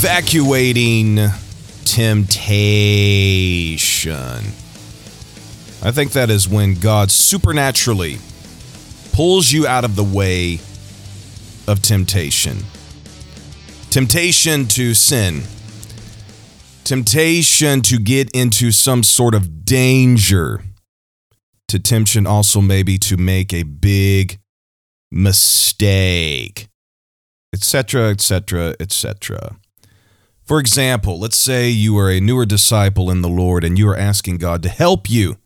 Evacuating temptation. I think that is when God supernaturally pulls you out of the way of temptation. Temptation to sin. Temptation to get into some sort of danger. To temptation also maybe to make a big mistake, etc., etc., etc. For example, let's say you are a newer disciple in the Lord and you are asking God to help you,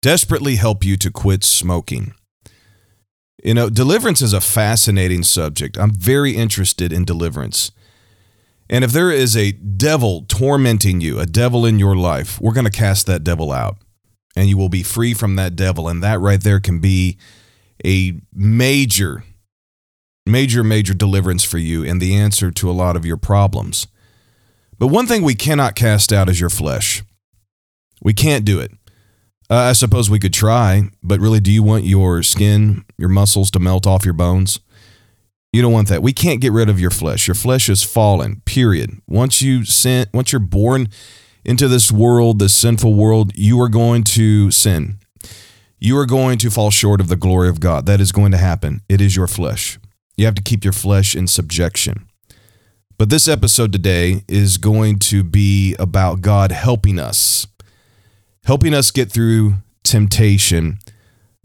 desperately help you to quit smoking. You know, deliverance is a fascinating subject. I'm very interested in deliverance. And if there is a devil tormenting you, a devil in your life, we're going to cast that devil out and you will be free from that devil. And that right there can be a major, major, major deliverance for you and the answer to a lot of your problems. But one thing we cannot cast out is your flesh. We can't do it. Uh, I suppose we could try, but really, do you want your skin, your muscles to melt off your bones? You don't want that. We can't get rid of your flesh. Your flesh is fallen. Period. Once you sin, once you're born into this world, this sinful world, you are going to sin you are going to fall short of the glory of God. That is going to happen. It is your flesh. You have to keep your flesh in subjection. But this episode today is going to be about God helping us, helping us get through temptation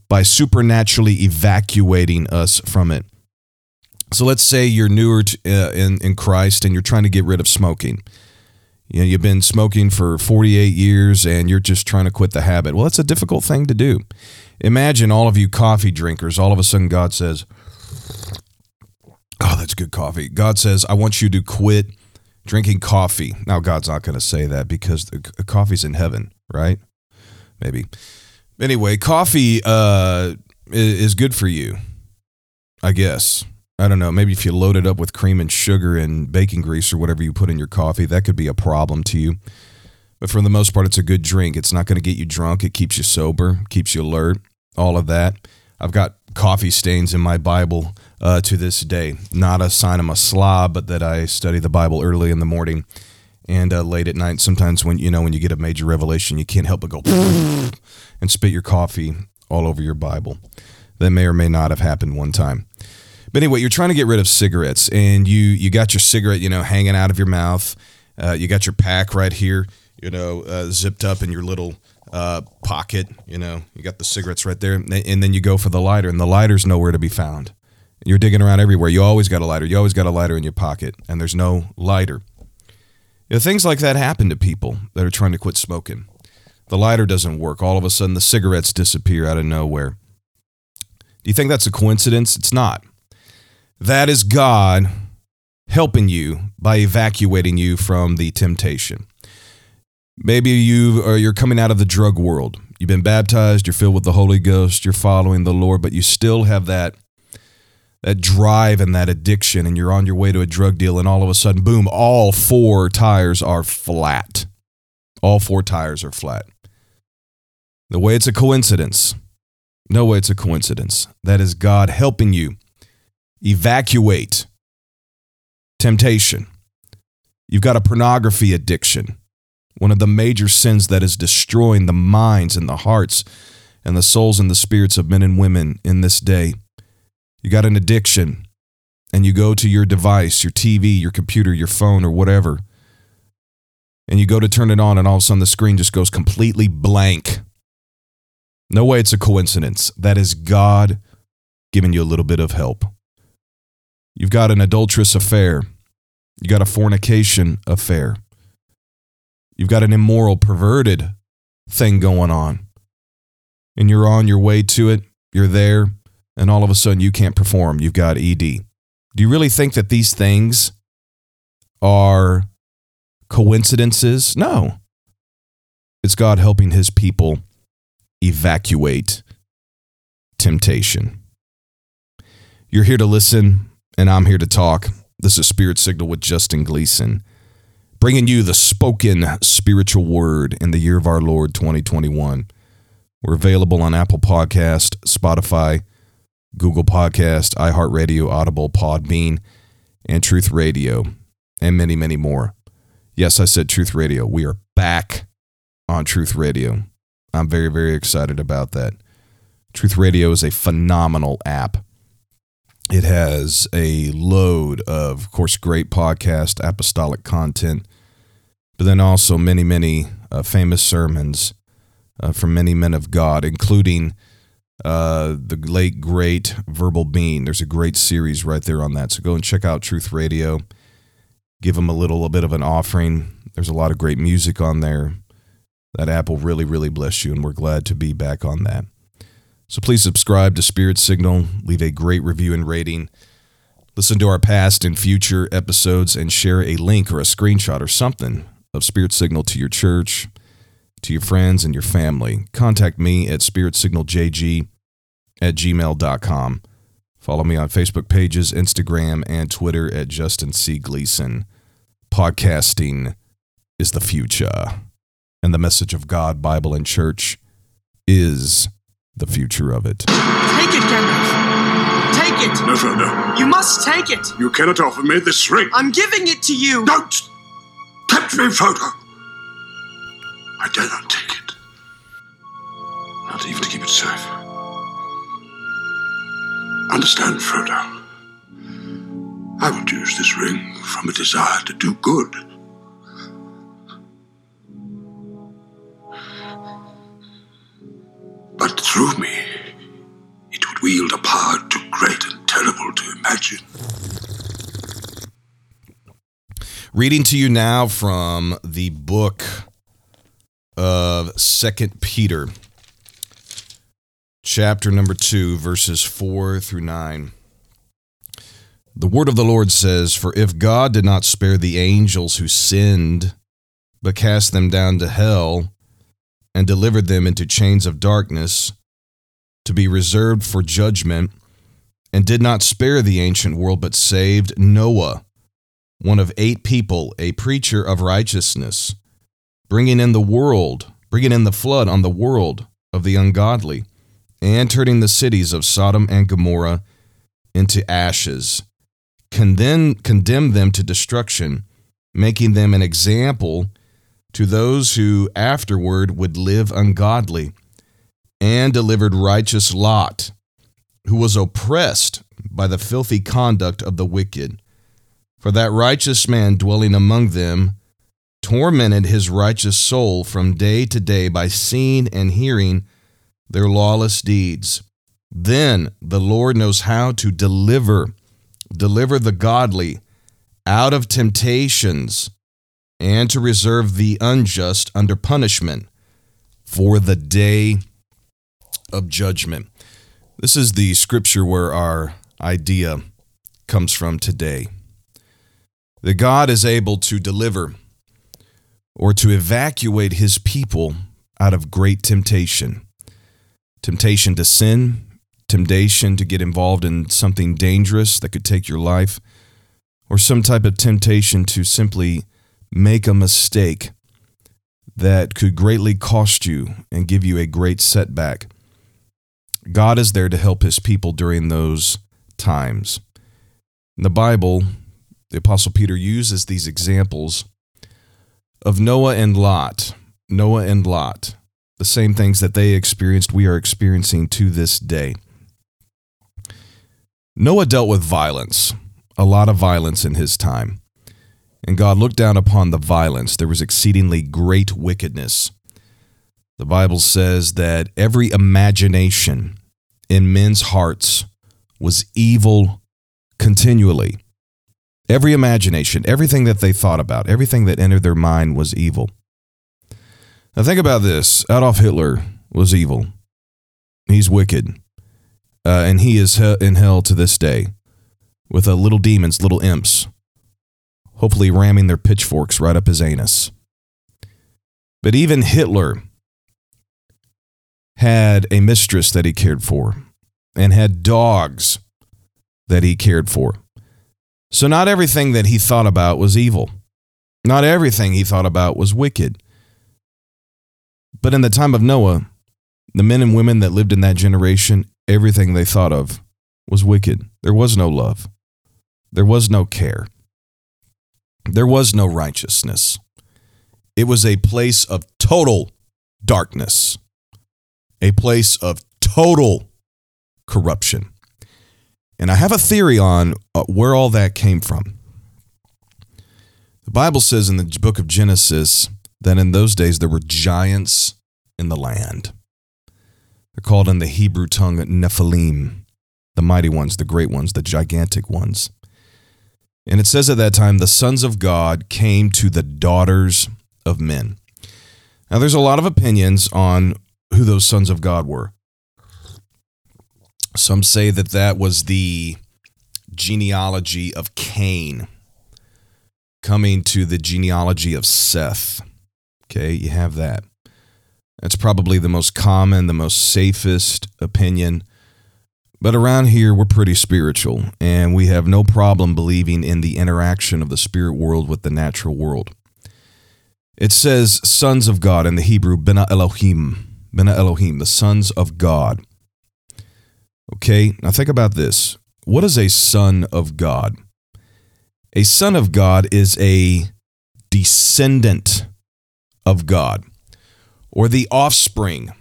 by supernaturally evacuating us from it. So let's say you're newer to, uh, in, in Christ and you're trying to get rid of smoking you know, you've been smoking for 48 years and you're just trying to quit the habit. Well, that's a difficult thing to do. Imagine all of you coffee drinkers, all of a sudden God says, Oh, that's good coffee. God says, I want you to quit drinking coffee. Now, God's not going to say that because coffee's in heaven, right? Maybe. Anyway, coffee uh, is good for you, I guess. I don't know, maybe if you load it up with cream and sugar and baking grease or whatever you put in your coffee, that could be a problem to you. But for the most part, it's a good drink. It's not going to get you drunk. It keeps you sober, keeps you alert, all of that. I've got coffee stains in my Bible uh, to this day. Not a sign I'm a slob, but that I study the Bible early in the morning and uh, late at night. Sometimes when you know when you get a major revelation, you can't help but go and spit your coffee all over your Bible. That may or may not have happened one time. But anyway, you're trying to get rid of cigarettes, and you you got your cigarette, you know, hanging out of your mouth. Uh, you got your pack right here, you know, uh, zipped up in your little uh, pocket. You know, you got the cigarettes right there, and then you go for the lighter, and the lighter's nowhere to be found. You're digging around everywhere. You always got a lighter. You always got a lighter in your pocket, and there's no lighter. You know, things like that happen to people that are trying to quit smoking. The lighter doesn't work. All of a sudden, the cigarettes disappear out of nowhere. Do you think that's a coincidence? It's not. That is God helping you by evacuating you from the temptation. Maybe you or you're coming out of the drug world. You've been baptized, you're filled with the Holy Ghost, you're following the Lord, but you still have that that drive and that addiction and you're on your way to a drug deal and all of a sudden boom, all four tires are flat. All four tires are flat. The way it's a coincidence. No way it's a coincidence. That is God helping you evacuate temptation. You've got a pornography addiction, one of the major sins that is destroying the minds and the hearts and the souls and the spirits of men and women in this day. You got an addiction, and you go to your device, your TV, your computer, your phone, or whatever, and you go to turn it on, and all of a sudden the screen just goes completely blank. No way it's a coincidence. That is God giving you a little bit of help. You've got an adulterous affair. You got a fornication affair. You've got an immoral, perverted thing going on. And you're on your way to it. You're there. And all of a sudden you can't perform. You've got ED. Do you really think that these things are coincidences? No. It's God helping his people evacuate temptation. You're here to listen and I'm here to talk. This is Spirit Signal with Justin Gleason, bringing you the spoken spiritual word in the year of our Lord 2021. We're available on Apple Podcast, Spotify, Google Podcast, iHeartRadio, Audible, Podbean, and Truth Radio. and many, many more. Yes, I said Truth Radio. We are back on Truth Radio. I'm very, very excited about that. Truth Radio is a phenomenal app. It has a load of, of course, great podcast, apostolic content, but then also many, many uh, famous sermons uh, from many men of God, including uh, the late, great Verbal Bean. There's a great series right there on that. So go and check out Truth Radio. Give them a little a bit of an offering. There's a lot of great music on there. That app will really, really bless you, and we're glad to be back on that. So please subscribe to Spirit Signal, leave a great review and rating. Listen to our past and future episodes and share a link or a screenshot or something of Spirit Signal to your church, to your friends, and your family. Contact me at spiritsignalJG at gmail.com. Follow me on Facebook pages, Instagram, and Twitter at Justin C. Gleason. Podcasting is the future, and the message of God, Bible, and church is the future of it. Take it, Gandalf. Take it. No, Frodo. You must take it. You cannot offer me this ring. I'm giving it to you. Don't tempt me, Frodo. I dare not take it. Not even to keep it safe. Understand, Frodo. I would use this ring from a desire to do good. But through me, it would wield a power too great and terrible to imagine. Reading to you now from the book of Second Peter, chapter number 2, verses 4 through 9. The word of the Lord says, For if God did not spare the angels who sinned, but cast them down to hell, and delivered them into chains of darkness to be reserved for judgment, and did not spare the ancient world, but saved Noah, one of eight people, a preacher of righteousness, bringing in the world, bringing in the flood on the world of the ungodly, and turning the cities of Sodom and Gomorrah into ashes, condemn, condemn them to destruction, making them an example to those who afterward would live ungodly, and delivered righteous Lot, who was oppressed by the filthy conduct of the wicked. For that righteous man dwelling among them tormented his righteous soul from day to day by seeing and hearing their lawless deeds. Then the Lord knows how to deliver, deliver the godly out of temptations and to reserve the unjust under punishment for the day of judgment. This is the scripture where our idea comes from today. That God is able to deliver or to evacuate his people out of great temptation temptation to sin, temptation to get involved in something dangerous that could take your life, or some type of temptation to simply make a mistake that could greatly cost you and give you a great setback. God is there to help his people during those times. In the Bible, the Apostle Peter uses these examples of Noah and Lot. Noah and Lot. The same things that they experienced, we are experiencing to this day. Noah dealt with violence, a lot of violence in his time. And God looked down upon the violence. There was exceedingly great wickedness. The Bible says that every imagination in men's hearts was evil continually. Every imagination, everything that they thought about, everything that entered their mind was evil. Now, think about this Adolf Hitler was evil, he's wicked, uh, and he is in hell to this day with uh, little demons, little imps hopefully ramming their pitchforks right up his anus. But even Hitler had a mistress that he cared for and had dogs that he cared for. So, not everything that he thought about was evil. Not everything he thought about was wicked. But in the time of Noah, the men and women that lived in that generation, everything they thought of was wicked. There was no love, there was no care. there was no righteousness. It was a place of total darkness, a place of total corruption. And I have a theory on uh, where all that came from. The Bible says in the book of Genesis that in those days there were giants in the land. They're called in the Hebrew tongue Nephilim, the mighty ones, the great ones, the gigantic ones. And it says at that time, the sons of God came to the daughters of men. Now, there's a lot of opinions on who those sons of God were. Some say that that was the genealogy of Cain coming to the genealogy of Seth. Okay, you have that. That's probably the most common, the most safest opinion. But around here, we're pretty spiritual, and we have no problem believing in the interaction of the spirit world with the natural world. It says sons of God in the Hebrew, Bena Elohim. Bena Elohim, the sons of God. Okay, now think about this. What is a son of God? A son of God is a descendant of God or the offspring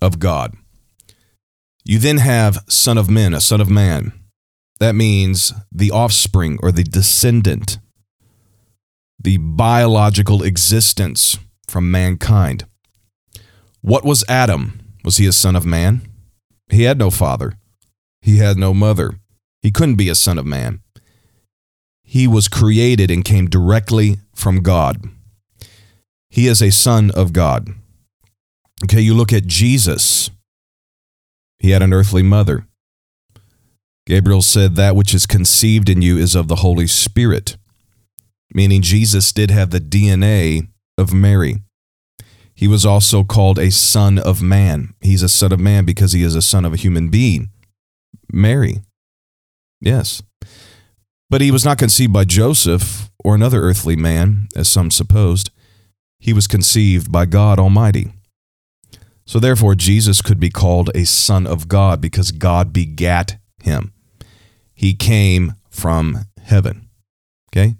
of God. You then have son of men, a son of man. That means the offspring or the descendant, the biological existence from mankind. What was Adam? Was he a son of man? He had no father. He had no mother. He couldn't be a son of man. He was created and came directly from God. He is a son of God. Okay, you look at Jesus. He had an earthly mother. Gabriel said, That which is conceived in you is of the Holy Spirit, meaning Jesus did have the DNA of Mary. He was also called a son of man. He's a son of man because he is a son of a human being. Mary. Yes. But he was not conceived by Joseph or another earthly man, as some supposed. He was conceived by God Almighty. So therefore, Jesus could be called a son of God because God begat him. He came from heaven. Okay?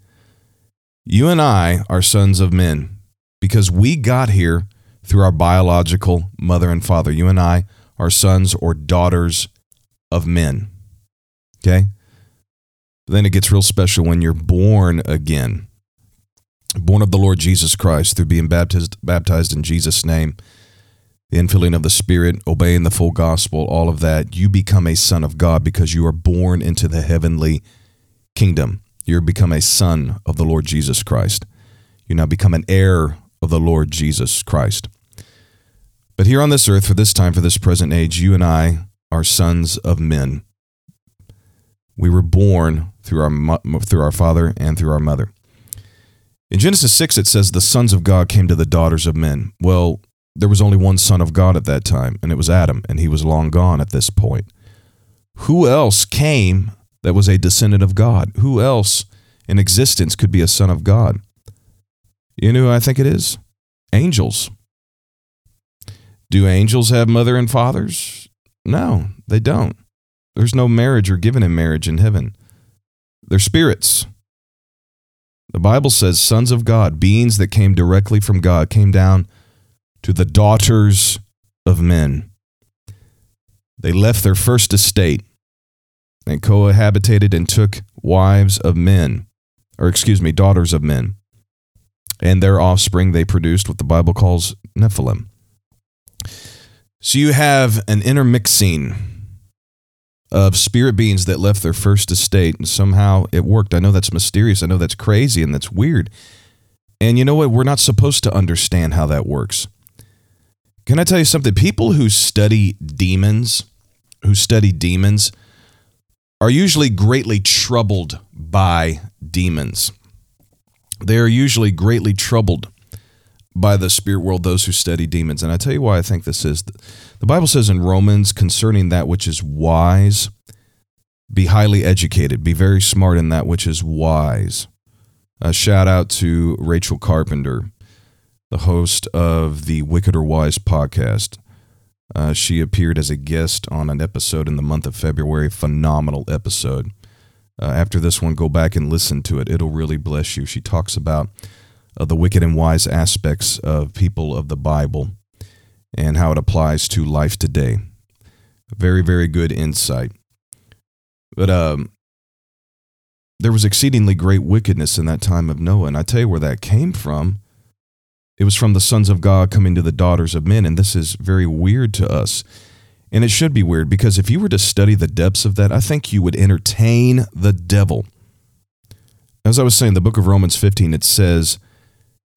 You and I are sons of men because we got here through our biological mother and father. You and I are sons or daughters of men. Okay? Then it gets real special when you're born again. Born of the Lord Jesus Christ through being baptized baptized in Jesus name the infilling of the Spirit, obeying the full gospel, all of that, you become a son of God because you are born into the heavenly kingdom. You become a son of the Lord Jesus Christ. You now become an heir of the Lord Jesus Christ. But here on this earth, for this time, for this present age, you and I are sons of men. We were born through our, through our father and through our mother. In Genesis 6, it says, The sons of God came to the daughters of men. Well, there was only one son of God at that time, and it was Adam, and he was long gone at this point. Who else came that was a descendant of God? Who else in existence could be a son of God? You know I think it is? Angels. Do angels have mother and fathers? No, they don't. There's no marriage or given in marriage in heaven. They're spirits. The Bible says sons of God, beings that came directly from God, came down to the daughters of men. They left their first estate and cohabitated and took wives of men, or excuse me, daughters of men. And their offspring they produced what the Bible calls Nephilim. So you have an intermixing of spirit beings that left their first estate and somehow it worked. I know that's mysterious. I know that's crazy and that's weird. And you know what? We're not supposed to understand how that works. Can I tell you something? People who study demons, who study demons, are usually greatly troubled by demons. They are usually greatly troubled by the spirit world, those who study demons. And I tell you why I think this is. The Bible says in Romans concerning that which is wise, be highly educated, be very smart in that which is wise. A shout out to Rachel Carpenter the host of the Wicked or Wise podcast. Uh, she appeared as a guest on an episode in the month of February. Phenomenal episode. Uh, after this one, go back and listen to it. It'll really bless you. She talks about uh, the wicked and wise aspects of people of the Bible and how it applies to life today. Very, very good insight. But um, there was exceedingly great wickedness in that time of Noah. And I tell you where that came from. It was from the sons of God coming to the daughters of men. And this is very weird to us. And it should be weird because if you were to study the depths of that, I think you would entertain the devil. As I was saying, the book of Romans 15, it says,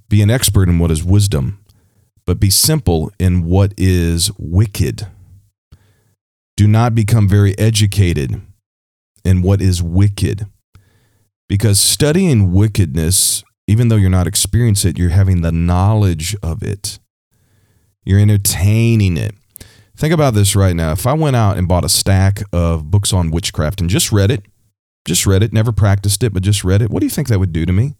Be an expert in what is wisdom, but be simple in what is wicked. Do not become very educated in what is wicked. Because studying wickedness, even though you're not experiencing it, you're having the knowledge of it. You're entertaining it. Think about this right now. If I went out and bought a stack of books on witchcraft and just read it, just read it, never practiced it, but just read it, what do you think that would do to me?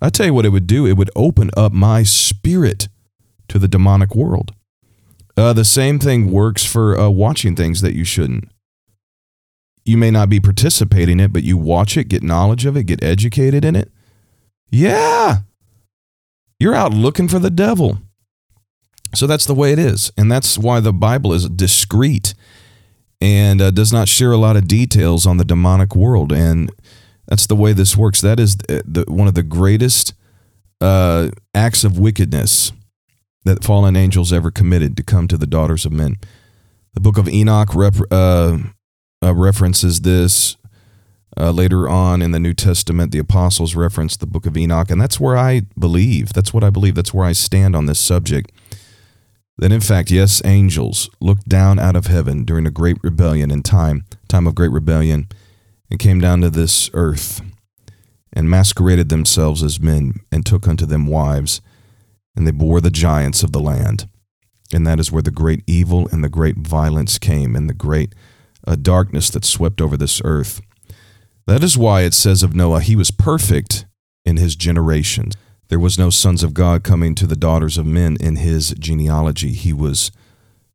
I tell you what it would do. It would open up my spirit to the demonic world. Uh, the same thing works for uh, watching things that you shouldn't. You may not be participating in it, but you watch it, get knowledge of it, get educated in it. Yeah. You're out looking for the devil. So that's the way it is. And that's why the Bible is discreet and uh, does not share a lot of details on the demonic world. And that's the way this works. That is the, the, one of the greatest uh, acts of wickedness that fallen angels ever committed to come to the daughters of men. The book of Enoch rep, uh, uh, references this. Uh, later on in the New Testament, the apostles reference the book of Enoch, and that's where I believe. That's what I believe. That's where I stand on this subject. That in fact, yes, angels looked down out of heaven during a great rebellion in time, time of great rebellion, and came down to this earth and masqueraded themselves as men and took unto them wives and they bore the giants of the land. And that is where the great evil and the great violence came, and the great uh, darkness that swept over this earth. That is why it says of Noah, he was perfect in his generations. There was no sons of God coming to the daughters of men in his genealogy. He was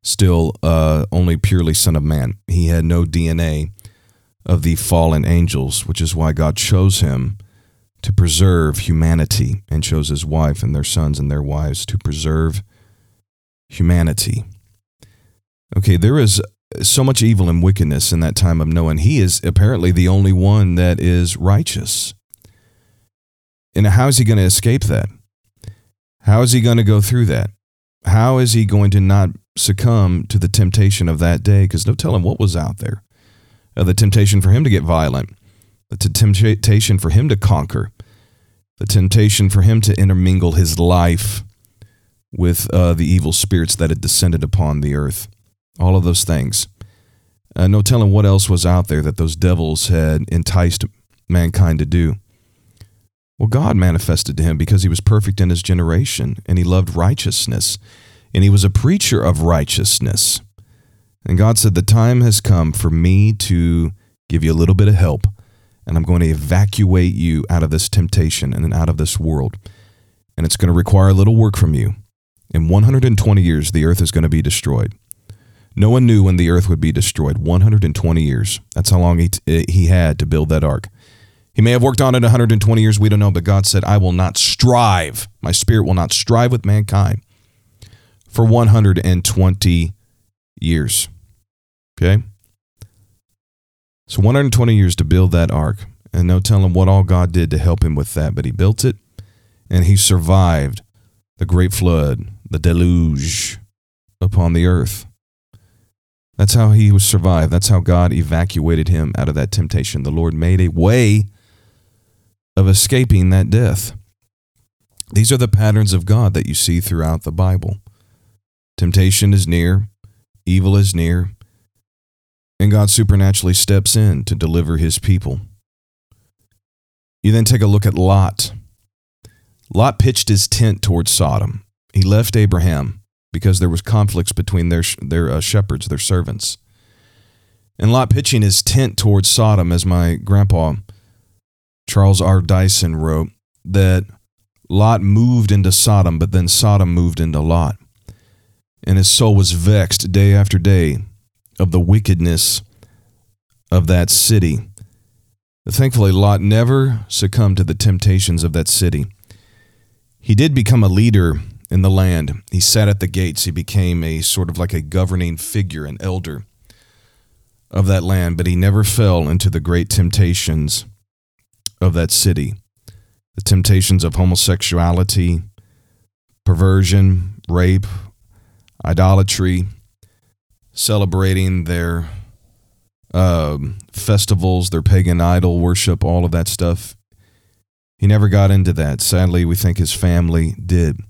still uh, only purely son of man. He had no DNA of the fallen angels, which is why God chose him to preserve humanity and chose his wife and their sons and their wives to preserve humanity. Okay, there is so much evil and wickedness in that time of Noah, and he is apparently the only one that is righteous. And how is he going to escape that? How is he going to go through that? How is he going to not succumb to the temptation of that day? Because no telling what was out there. Uh, the temptation for him to get violent, the temptation for him to conquer, the temptation for him to intermingle his life with uh, the evil spirits that had descended upon the earth. All of those things. Uh, no telling what else was out there that those devils had enticed mankind to do. Well, God manifested to him because he was perfect in his generation and he loved righteousness and he was a preacher of righteousness. And God said, The time has come for me to give you a little bit of help and I'm going to evacuate you out of this temptation and out of this world. And it's going to require a little work from you. In 120 years, the earth is going to be destroyed. No one knew when the earth would be destroyed. 120 years. That's how long he, t- he had to build that ark. He may have worked on it 120 years, we don't know, but God said, I will not strive. My spirit will not strive with mankind for 120 years. Okay? So 120 years to build that ark. And no telling what all God did to help him with that, but he built it and he survived the great flood, the deluge upon the earth. That's how he was survived. That's how God evacuated him out of that temptation. The Lord made a way of escaping that death. These are the patterns of God that you see throughout the Bible. Temptation is near, evil is near, and God supernaturally steps in to deliver his people. You then take a look at Lot. Lot pitched his tent towards Sodom. He left Abraham because there was conflicts between their their uh, shepherds, their servants. And Lot pitching his tent towards Sodom, as my grandpa Charles R. Dyson wrote, that Lot moved into Sodom, but then Sodom moved into Lot. And his soul was vexed day after day of the wickedness of that city. Thankfully, Lot never succumbed to the temptations of that city. He did become a leader in the land. He sat at the gates. He became a sort of like a governing figure, an elder of that land, but he never fell into the great temptations of that city the temptations of homosexuality, perversion, rape, idolatry, celebrating their um, festivals, their pagan idol worship, all of that stuff. He never got into that. Sadly, we think his family did.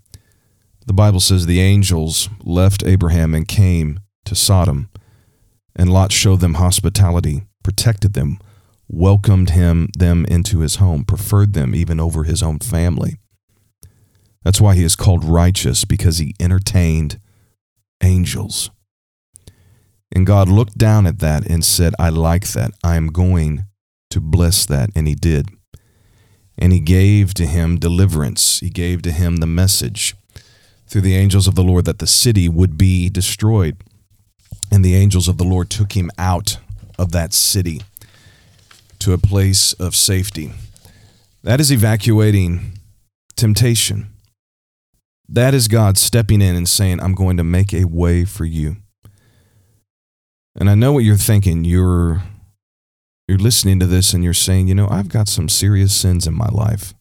The Bible says the angels left Abraham and came to Sodom, and Lot showed them hospitality, protected them, welcomed him them into his home, preferred them even over his own family. That's why he is called righteous because he entertained angels. And God looked down at that and said, I like that. I am going to bless that. And he did. And he gave to him deliverance. He gave to him the message through the angels of the Lord that the city would be destroyed. And the angels of the Lord took him out of that city to a place of safety. That is evacuating temptation. That is God stepping in and saying, I'm going to make a way for you. And I know what you're thinking. You're you're listening to this and you're saying, you know, I've got some serious sins in my life.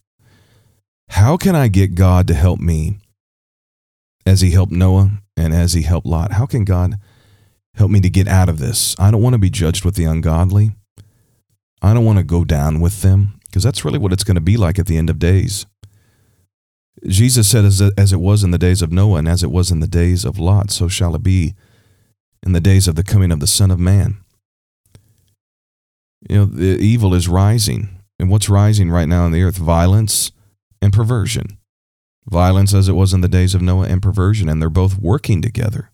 How can I get God to help me as he helped Noah and as he helped Lot? How can God help me to get out of this? I don't want to be judged with the ungodly. I don't want to go down with them because that's really what it's going to be like at the end of days. Jesus said, as, as it was in the days of Noah and as it was in the days of Lot, so shall it be in the days of the coming of the Son of Man. You know, the evil is rising. And what's rising right now on the earth? Violence and perversion. Violence as it was in the days of Noah and perversion, and they're both working together.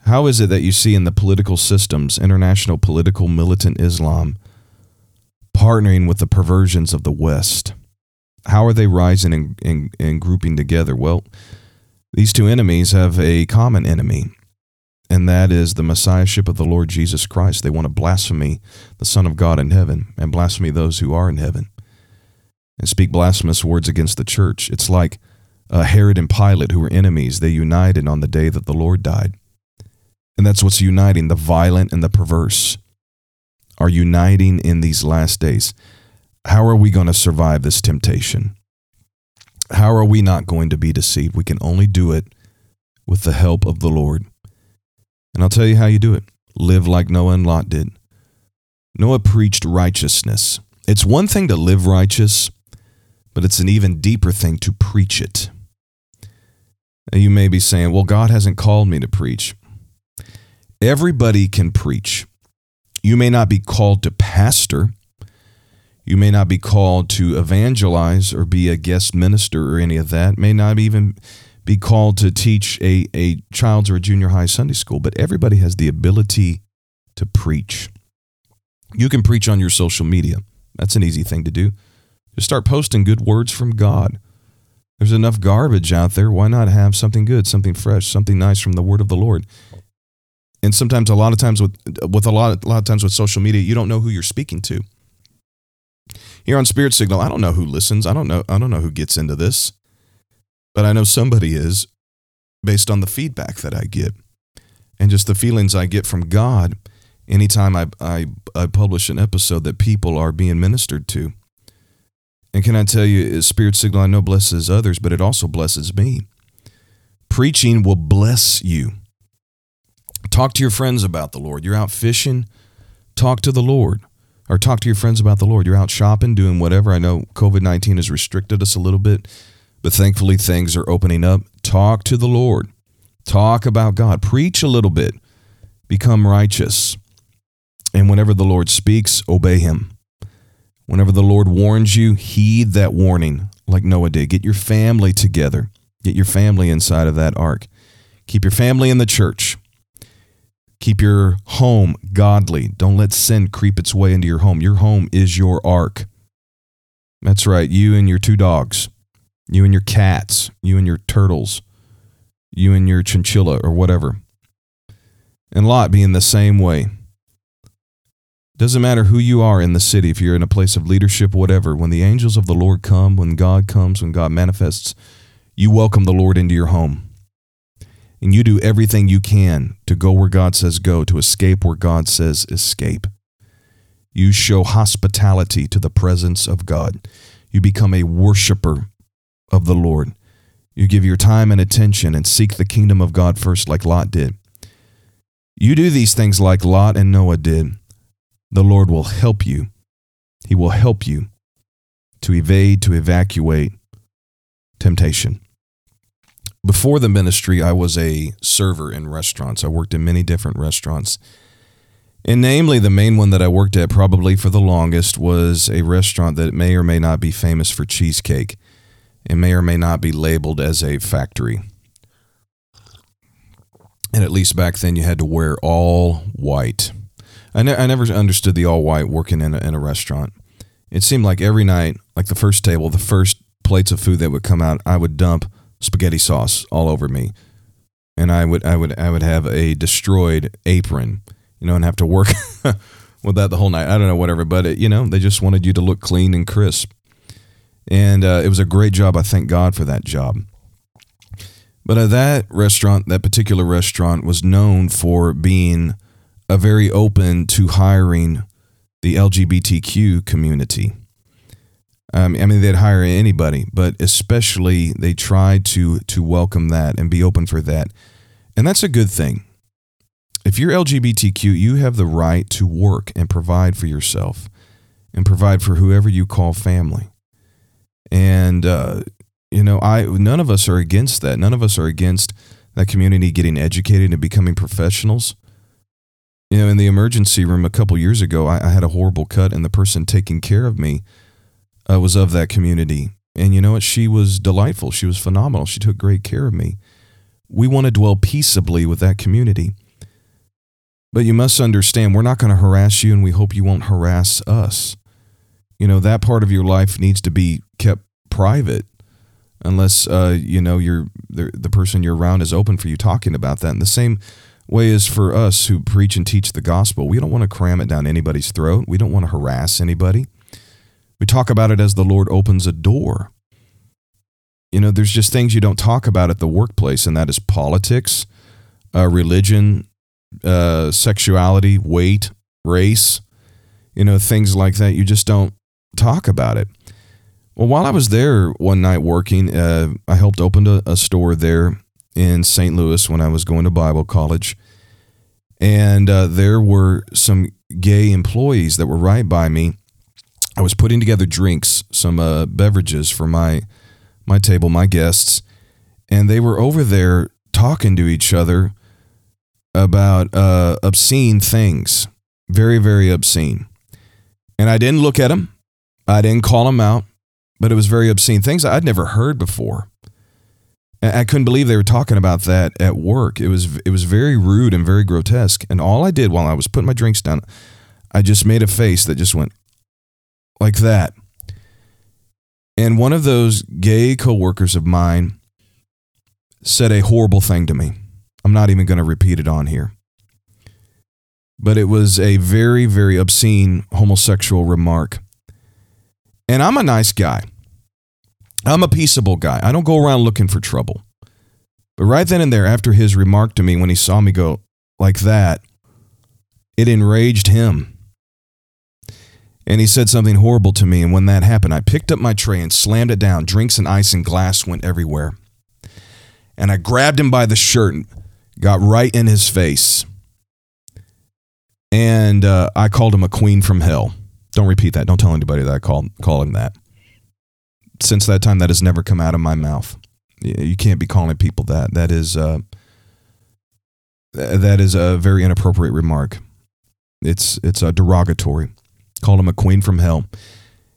How is it that you see in the political systems, international political militant Islam, partnering with the perversions of the West? How are they rising and, and, and grouping together? Well, these two enemies have a common enemy, and that is the messiahship of the Lord Jesus Christ. They want to blaspheme the Son of God in heaven and blaspheme those who are in heaven and speak blasphemous words against the church. It's like uh, Herod and Pilate, who were enemies, they united on the day that the Lord died. And that's what's uniting the violent and the perverse are uniting in these last days. How are we going to survive this temptation? How are we not going to be deceived? We can only do it with the help of the Lord. And I'll tell you how you do it live like Noah and Lot did. Noah preached righteousness. It's one thing to live righteous, but it's an even deeper thing to preach it. Now you may be saying, well, God hasn't called me to preach. Everybody can preach. You may not be called to pastor. You may not be called to evangelize or be a guest minister or any of that. May not even be called to teach a, a child's or a junior high Sunday school, but everybody has the ability to preach. You can preach on your social media. That's an easy thing to do. Just start posting good words from God. There's enough garbage out there. Why not have something good, something fresh, something nice from the word of the Lord? And sometimes, a lot of times, with with a lot, a lot of times with social media, you don't know who you're speaking to. Here on Spirit Signal, I don't know who listens. I don't know. I don't know who gets into this but I know somebody is based on the feedback that I get and just the feelings I get from God anytime I, I, I publish an episode that people are being ministered to. And can I tell you, Spirit Signal, I know blesses others, but it also blesses me. Preaching will bless you. Talk to your friends about the Lord. You're out fishing, talk to the Lord. Or talk to your friends about the Lord. You're out shopping, doing whatever. I know COVID 19 has restricted us a little bit but thankfully, things are opening up. Talk to the Lord. Talk about God. Preach a little bit. Become righteous. And whenever the Lord speaks, obey him. Whenever the Lord warns you, heed that warning, like Noah did. Get your family together. Get your family inside of that ark. Keep your family in the church. Keep your home godly. Don't let sin creep its way into your home. Your home is your ark. That's right, you and your two dogs you and your cats, you and your turtles, you and your chinchilla or whatever. And Lot being the same way. Doesn't matter who you are in the city, if you're in a place of leadership, whatever, when the angels of the Lord come, when God comes, when God manifests, you welcome the Lord into your home. And you do everything you can to go where God says go, to escape where God says escape. You show hospitality to the presence of God. You become a worshiper of the Lord. You give your time and attention and seek the kingdom of God first, like Lot did. You do these things like Lot and Noah did. The Lord will help you. He will help you to evade, to evacuate temptation. Before the ministry, I was a server in restaurants. I worked in many different restaurants. And namely, the main one that I worked at probably for the longest was a restaurant that may or may not be famous for cheesecake and may or may not be labeled as a factory. And at least back then, you had to wear all white. I, ne- I never understood the all white working in a, in a restaurant. It seemed like every night, like the first table, the first plates of food that would come out, I would dump spaghetti sauce all over me, and I would I would I would have a destroyed apron, you know, and have to work with that the whole night. I don't know whatever, but it, you know they just wanted you to look clean and crisp, and uh, it was a great job. I thank God for that job. But uh, that restaurant, that particular restaurant, was known for being a very open to hiring the LGBTQ community. Um, I mean, they'd hire anybody, but especially they tried to to welcome that and be open for that, and that's a good thing. If you're LGBTQ, you have the right to work and provide for yourself, and provide for whoever you call family. And uh, you know, I none of us are against that. None of us are against that community getting educated and becoming professionals. You know, in the emergency room a couple years ago, I, I had a horrible cut, and the person taking care of me uh, was of that community. And you know what? She was delightful. She was phenomenal. She took great care of me. We want to dwell peaceably with that community. But you must understand, we're not going to harass you, and we hope you won't harass us. You know, that part of your life needs to be kept private unless, uh, you know, you're, the, the person you're around is open for you talking about that. And the same way is for us who preach and teach the gospel. We don't want to cram it down anybody's throat, we don't want to harass anybody. We talk about it as the Lord opens a door. You know, there's just things you don't talk about at the workplace, and that is politics, uh, religion, uh, sexuality, weight, race, you know, things like that. You just don't talk about it. Well, while I was there one night working, uh, I helped open a, a store there in St. Louis when I was going to Bible college. And uh, there were some gay employees that were right by me I was putting together drinks, some uh, beverages for my my table, my guests, and they were over there talking to each other about uh, obscene things, very very obscene. And I didn't look at them, I didn't call them out, but it was very obscene things I'd never heard before. I couldn't believe they were talking about that at work. It was it was very rude and very grotesque. And all I did while I was putting my drinks down, I just made a face that just went, like that. And one of those gay coworkers of mine said a horrible thing to me. I'm not even going to repeat it on here. But it was a very, very obscene homosexual remark. And I'm a nice guy. I'm a peaceable guy. I don't go around looking for trouble. But right then and there, after his remark to me, when he saw me go like that, it enraged him and he said something horrible to me. And when that happened, I picked up my tray and slammed it down. Drinks and ice and glass went everywhere. And I grabbed him by the shirt and got right in his face. And uh, I called him a queen from hell. Don't repeat that. Don't tell anybody that I called call him that. Since that time, that has never come out of my mouth. You can't be calling people that. That is uh, that is a very inappropriate remark. It's it's a derogatory called him a queen from hell.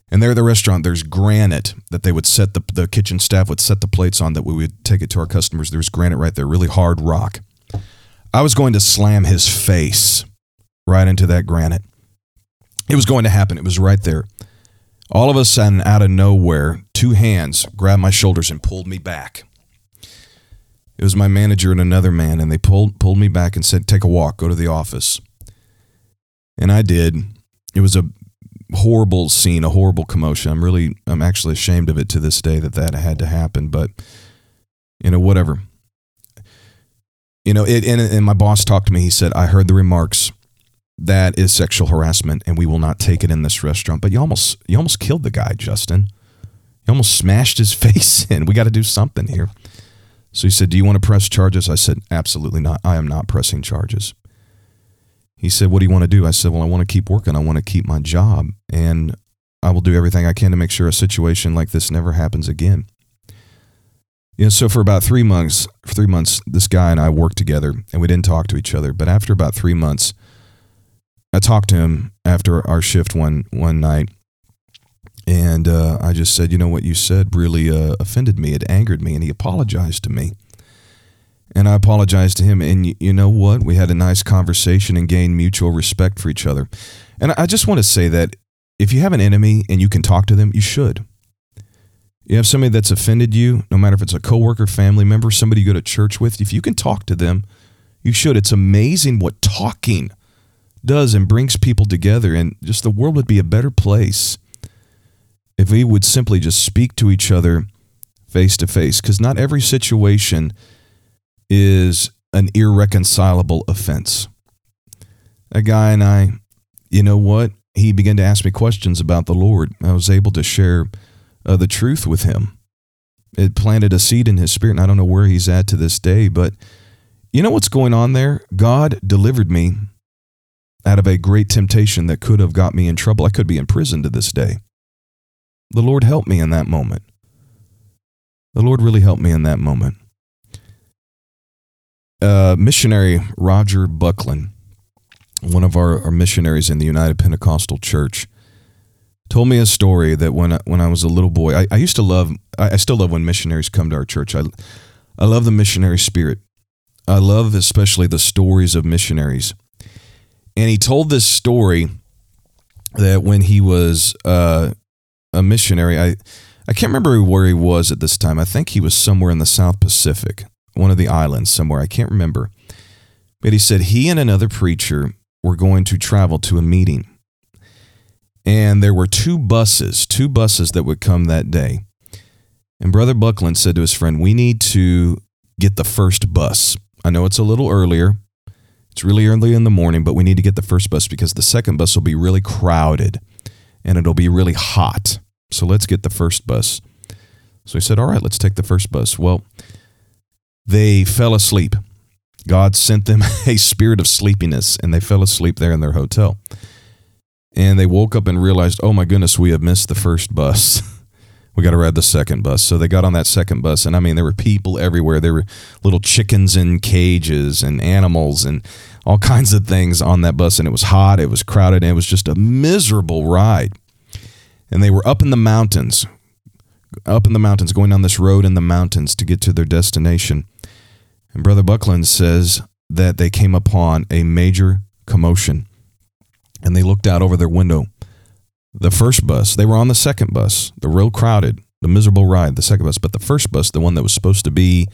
And there at the restaurant, there's granite that they would set the, the kitchen staff would set the plates on that we would take it to our customers. There's granite right there, really hard rock. I was going to slam his face right into that granite. It was going to happen. It was right there. All of a sudden, out of nowhere, two hands grabbed my shoulders and pulled me back. It was my manager and another man, and they pulled pulled me back and said, "Take a walk, go to the office." And I did, it was a horrible scene, a horrible commotion. I'm really, I'm actually ashamed of it to this day that that had to happen. But you know, whatever. You know, it, and, and my boss talked to me. He said, "I heard the remarks. That is sexual harassment, and we will not take it in this restaurant." But you almost, you almost killed the guy, Justin. You almost smashed his face in. We got to do something here. So he said, "Do you want to press charges?" I said, "Absolutely not. I am not pressing charges." He said, What do you want to do? I said, Well, I want to keep working. I want to keep my job. And I will do everything I can to make sure a situation like this never happens again. You know, so for about three months, for three months, this guy and I worked together and we didn't talk to each other. But after about three months, I talked to him after our shift one one night, and uh, I just said, you know what you said really uh, offended me. It angered me, and he apologized to me. And I apologized to him. And you, you know what? We had a nice conversation and gained mutual respect for each other. And I just want to say that if you have an enemy and you can talk to them, you should. You have somebody that's offended you, no matter if it's a coworker, family member, somebody you go to church with, if you can talk to them, you should. It's amazing what talking does and brings people together. And just the world would be a better place if we would simply just speak to each other face to face. Because not every situation is an irreconcilable offense. A guy and I, you know what? He began to ask me questions about the Lord. I was able to share uh, the truth with him. It planted a seed in his spirit, and I don't know where he's at to this day, but you know what's going on there? God delivered me out of a great temptation that could have got me in trouble. I could be in prison to this day. The Lord helped me in that moment. The Lord really helped me in that moment uh, missionary Roger Buckland, one of our, our, missionaries in the United Pentecostal Church, told me a story that when I, when I was a little boy, I, I used to love. I, I still love when missionaries come to our church. I I love the missionary spirit. I love especially the stories of missionaries. And he told this story that when he was uh, a missionary, I I can't remember where he was at this time. I think he was somewhere in the South Pacific one of the islands somewhere. I can't remember. But he said he and another preacher were going to travel to a meeting. And there were two buses, two buses that would come that day. And Brother Buckland said to his friend, We need to get the first bus. I know it's a little earlier. It's really early in the morning, but we need to get the first bus because the second bus will be really crowded and it'll be really hot. So let's get the first bus. So he said, All right, let's take the first bus. Well, they fell asleep. God sent them a spirit of sleepiness, and they fell asleep there in their hotel. And they woke up and realized, oh my goodness, we have missed the first bus. we got to ride the second bus. So they got on that second bus, and I mean, there were people everywhere. There were little chickens in cages and animals and all kinds of things on that bus. And it was hot, it was crowded, and it was just a miserable ride. And they were up in the mountains, up in the mountains, going down this road in the mountains to get to their destination. And Brother Buckland says that they came upon a major commotion and they looked out over their window. The first bus, they were on the second bus, the real crowded, the miserable ride, the second bus, but the first bus, the one that was supposed to be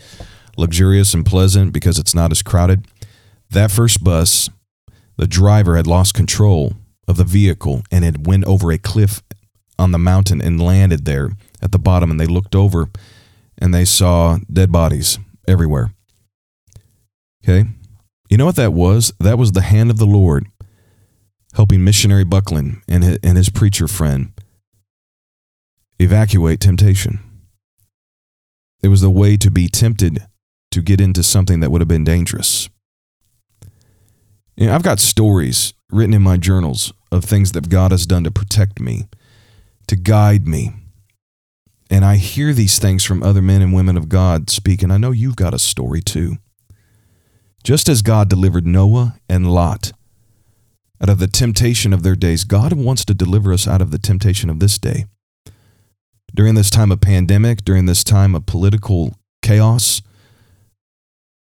luxurious and pleasant because it's not as crowded, that first bus, the driver had lost control of the vehicle and it went over a cliff on the mountain and landed there at the bottom and they looked over and they saw dead bodies everywhere. Okay? You know what that was? That was the hand of the Lord helping missionary Buckland and his, and his preacher friend evacuate temptation. It was the way to be tempted to get into something that would have been dangerous. You know, I've got stories written in my journals of things that God has done to protect me, to guide me. And I hear these things from other men and women of God speak, and I know you've got a story too. Just as God delivered Noah and Lot out of the temptation of their days, God wants to deliver us out of the temptation of this day. During this time of pandemic, during this time of political chaos,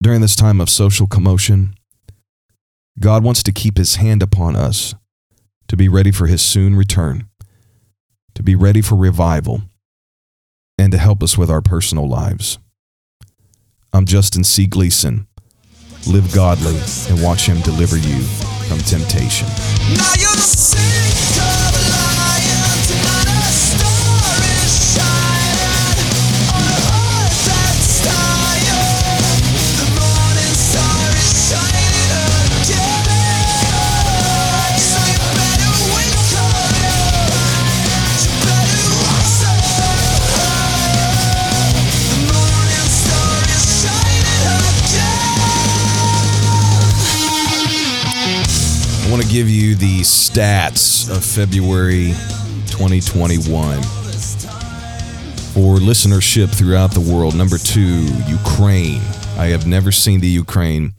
during this time of social commotion, God wants to keep his hand upon us to be ready for his soon return, to be ready for revival, and to help us with our personal lives. I'm Justin C. Gleason live godly, and watch Him deliver you from Temptation. Want to give you the stats of February 2021 for listenership throughout the world. Number two, Ukraine. I have never seen the Ukraine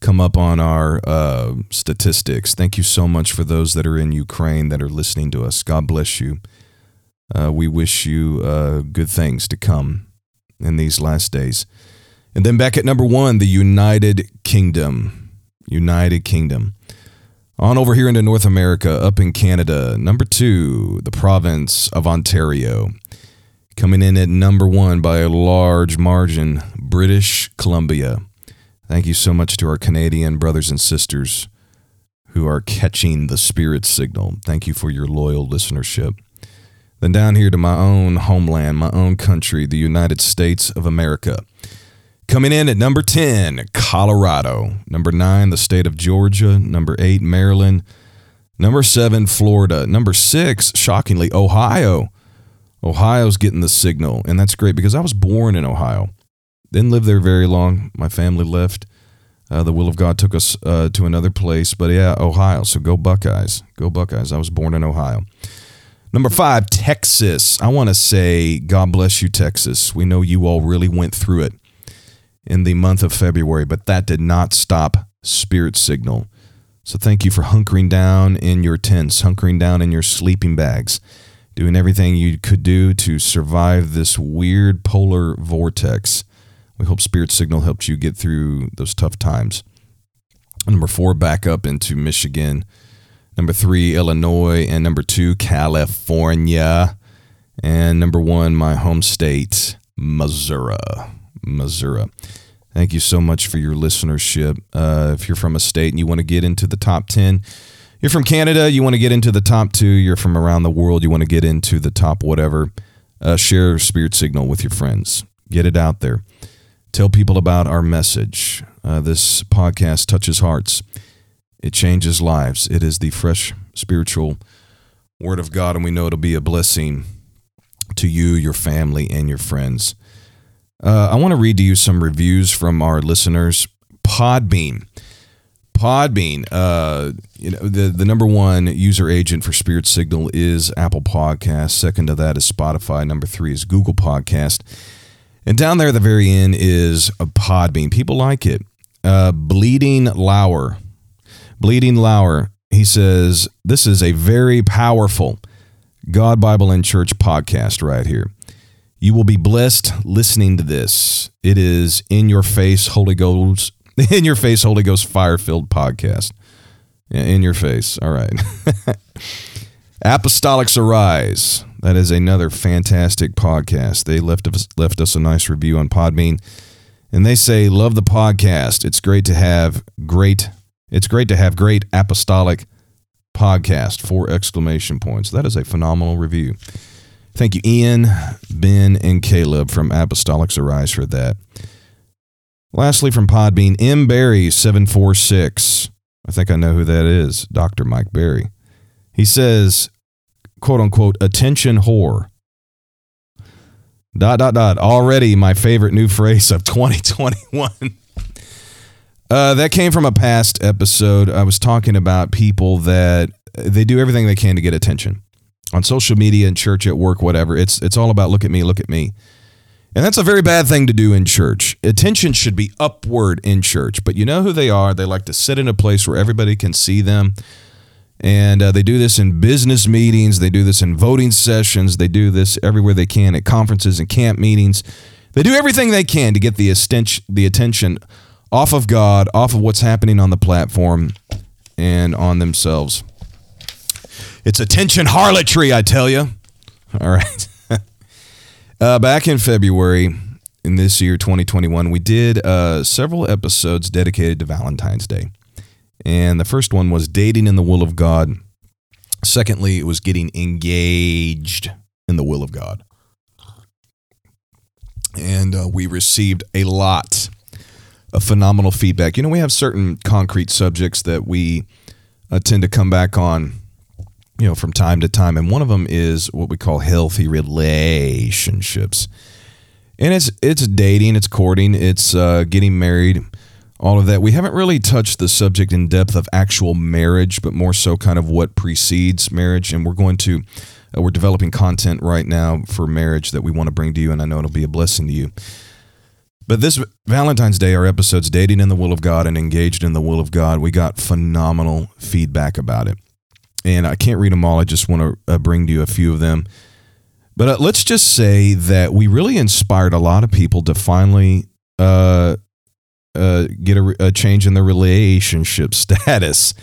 come up on our uh, statistics. Thank you so much for those that are in Ukraine that are listening to us. God bless you. Uh, we wish you uh, good things to come in these last days. And then back at number one, the United Kingdom. United Kingdom. On over here into North America, up in Canada, number two, the province of Ontario. Coming in at number one by a large margin, British Columbia. Thank you so much to our Canadian brothers and sisters who are catching the spirit signal. Thank you for your loyal listenership. Then down here to my own homeland, my own country, the United States of America. Coming in at number 10, Colorado. Number 9, the state of Georgia. Number 8, Maryland. Number 7, Florida. Number 6, shockingly, Ohio. Ohio's getting the signal, and that's great because I was born in Ohio. Didn't live there very long. My family left. Uh, the will of God took us uh, to another place, but yeah, Ohio. So go Buckeyes. Go Buckeyes. I was born in Ohio. Number five, Texas. I want to say, God bless you, Texas. We know you all really went through it in the month of February, but that did not stop Spirit Signal. So thank you for hunkering down in your tents, hunkering down in your sleeping bags, doing everything you could do to survive this weird polar vortex. We hope Spirit Signal helped you get through those tough times. Number four, back up into Michigan. Number three, Illinois. And number two, California. And number one, my home state, Missouri. Missouri. Thank you so much for your listenership. Uh, if you're from a state and you want to get into the top 10, you're from Canada, you want to get into the top two, you're from around the world, you want to get into the top whatever, uh, share Spirit Signal with your friends. Get it out there. Tell people about our message. Uh, this podcast touches hearts, it changes lives. It is the fresh spiritual word of God, and we know it'll be a blessing to you, your family, and your friends. Uh, I want to read to you some reviews from our listeners. Podbean. Podbean, uh, you know, the, the number one user agent for Spirit Signal is Apple Podcast. Second to that is Spotify. Number three is Google Podcast. And down there at the very end is a Podbean. People like it. Uh, Bleeding Lauer. Bleeding Lauer. He says, This is a very powerful God, Bible, and Church podcast right here. You will be blessed listening to this. It is in your face, Holy Ghost, in your face, Holy Ghost fire filled podcast. In your face. All right. Apostolics Arise. That is another fantastic podcast. They left us left us a nice review on Podbean, and they say, "Love the podcast. It's great to have great. It's great to have great apostolic podcast." Four exclamation points. That is a phenomenal review. Thank you, Ian, Ben, and Caleb from Apostolics Arise for that. Lastly, from Podbean, M. Barry seven four six. I think I know who that is. Doctor Mike Barry. He says, "quote unquote," attention whore. Dot dot dot. Already my favorite new phrase of 2021. Uh, that came from a past episode. I was talking about people that they do everything they can to get attention on social media, in church, at work, whatever. It's it's all about look at me, look at me. And that's a very bad thing to do in church. Attention should be upward in church. But you know who they are? They like to sit in a place where everybody can see them. And uh, they do this in business meetings. They do this in voting sessions. They do this everywhere they can at conferences and camp meetings. They do everything they can to get the, the attention off of God, off of what's happening on the platform, and on themselves. It's attention harlotry, I tell you. All right. uh, back in February in this year, 2021, we did uh, several episodes dedicated to Valentine's Day. And the first one was dating in the will of God. Secondly, it was getting engaged in the will of God. And uh, we received a lot of phenomenal feedback. You know, we have certain concrete subjects that we uh, tend to come back on, you know, from time to time. And one of them is what we call healthy relationships. And it's it's dating, it's courting, it's uh, getting married, all of that. We haven't really touched the subject in depth of actual marriage, but more so kind of what precedes marriage. And we're going to uh, we're developing content right now for marriage that we want to bring to you, and I know it'll be a blessing to you. But this Valentine's Day, our episodes Dating in the Will of God and Engaged in the Will of God, we got phenomenal feedback about it. And I can't read them all. I just want to uh, bring to you a few of them. But uh, let's just say that we really inspired a lot of people to finally uh, uh, get a, a change in their relationship status.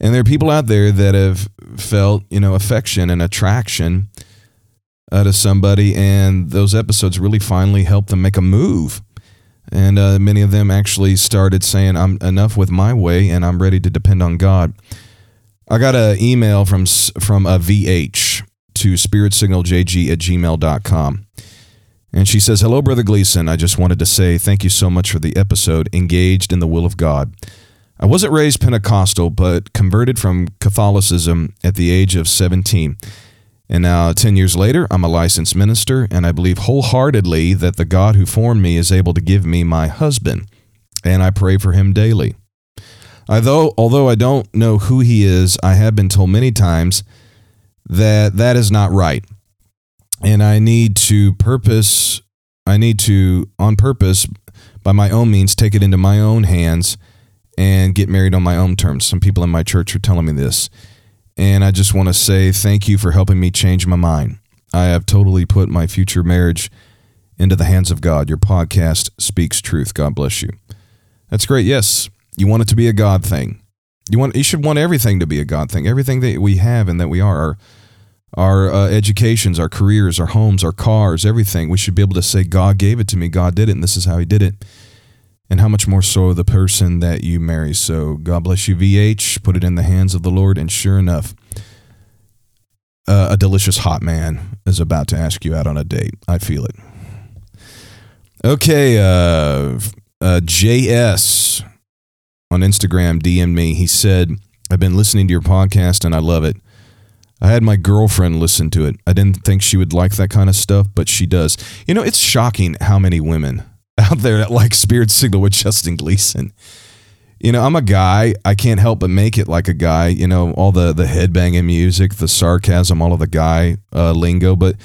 And there are people out there that have felt, you know, affection and attraction uh, to somebody, and those episodes really finally helped them make a move. And uh, many of them actually started saying, "I'm enough with my way, and I'm ready to depend on God." I got an email from from a VH to spiritsignalJG at gmail.com. And she says, Hello, Brother Gleason. I just wanted to say thank you so much for the episode, Engaged in the Will of God. I wasn't raised Pentecostal, but converted from Catholicism at the age of 17. And now, 10 years later, I'm a licensed minister, and I believe wholeheartedly that the God who formed me is able to give me my husband, and I pray for him daily. Although, although I don't know who he is, I have been told many times that that is not right. And I need to purpose, I need to, on purpose, by my own means, take it into my own hands and get married on my own terms. Some people in my church are telling me this. And I just want to say thank you for helping me change my mind. I have totally put my future marriage into the hands of God. Your podcast speaks truth. God bless you. That's great. Yes, you want it to be a God thing. You want you should want everything to be a God thing. Everything that we have and that we are, our, our uh, educations, our careers, our homes, our cars, everything. We should be able to say, God gave it to me. God did it, and this is how He did it. And how much more so the person that you marry. So God bless you, VH. Put it in the hands of the Lord, and sure enough, uh, a delicious hot man is about to ask you out on a date. I feel it. Okay, uh, uh, JS on Instagram DM'd me. He said, I've been listening to your podcast and I love it. I had my girlfriend listen to it. I didn't think she would like that kind of stuff, but she does. You know, it's shocking how many women out there that like Spirit Signal with Justin Gleason. You know, I'm a guy. I can't help but make it like a guy. You know, all the the headbanging music, the sarcasm, all of the guy uh, lingo. But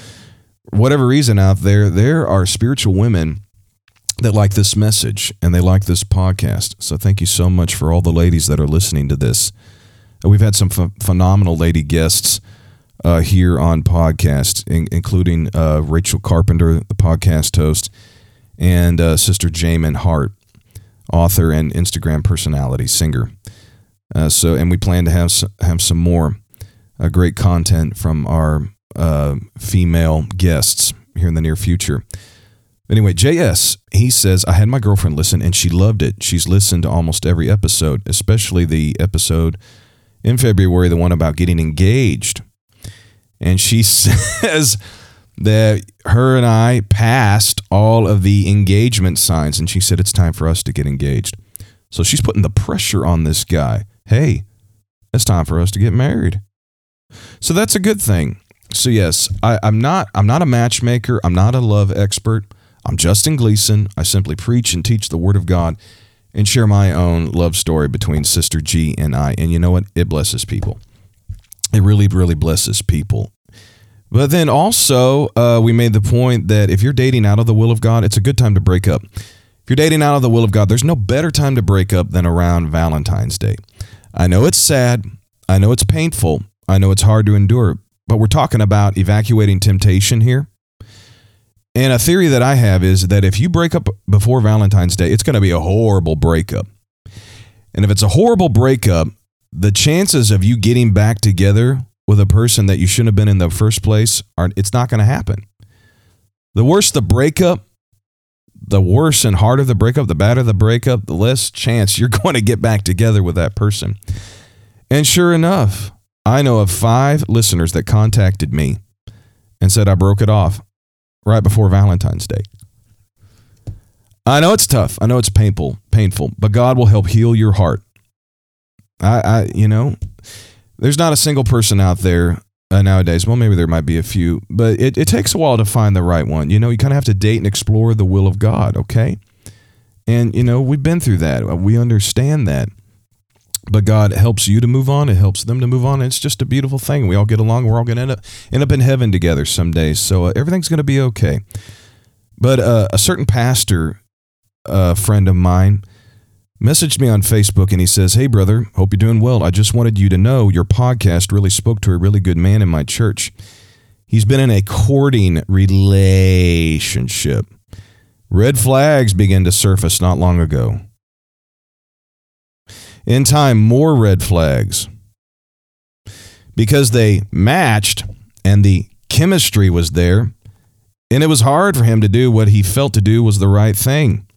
whatever reason out there, there are spiritual women that like this message and they like this podcast. So thank you so much for all the ladies that are listening to this. Uh, We've had some ph phenomenal lady guests uh, here on podcast, in- including uh, Rachel Carpenter, the podcast host, and uh, Sister Jamin Hart, author and Instagram personality, singer. Uh, so, and we plan to have s- have some more uh, great content from our female guests here in the near future. Anyway, JS, he says, I had my girlfriend listen and she loved it. She's listened to almost every episode, especially the episode in February, the one about getting engaged. And she says that her and I passed all of the engagement signs and she said it's time for us to get engaged. So she's putting the pressure on this guy. Hey, it's time for us to get married. So that's a good thing. So yes, I, I'm not I'm not a matchmaker. I'm not a love expert. I'm Justin Gleason. I simply preach and teach the Word of God and share my own love story between Sister G and I. And you know what? It blesses people. It really, really blesses people. But then also, uh, we made the point that if you're dating out of the will of God, it's a good time to break up. If you're dating out of the will of God, there's no better time to break up than around Valentine's Day. I know it's sad. I know it's painful. I know it's hard to endure. But we're talking about evacuating temptation here. And a theory that I have is that if you break up before Valentine's Day, it's going to be a horrible breakup. And if it's a horrible breakup, the chances of you getting back together with a person that you shouldn't have been in the first place are it's not going to happen. The worse the breakup, the worse and harder the breakup, the badder the breakup, the less chance you're going to get back together with that person. And sure enough, I know of five listeners that contacted me and said I broke it off right before Valentine's Day. I know it's tough. I know it's painful, painful, but God will help heal your heart. I, I you know, there's not a single person out there uh, nowadays. Well, maybe there might be a few, but it, it takes a while to find the right one. You know, you kind of have to date and explore the will of God, okay? And, you know, we've been through that. We understand that. But God helps you to move on. It helps them to move on. It's just a beautiful thing. We all get along. We're all going to end up, end up in heaven together someday. So uh, everything's going to be okay. But uh, a certain pastor, uh, friend of mine, messaged me on Facebook and he says, Hey, brother, hope you're doing well. I just wanted you to know your podcast really spoke to a really good man in my church. He's been in a courting relationship. Red flags began to surface not long ago. In time, more red flags. Because they matched and the chemistry was there, and it was hard for him to do what he felt to do was the right thing.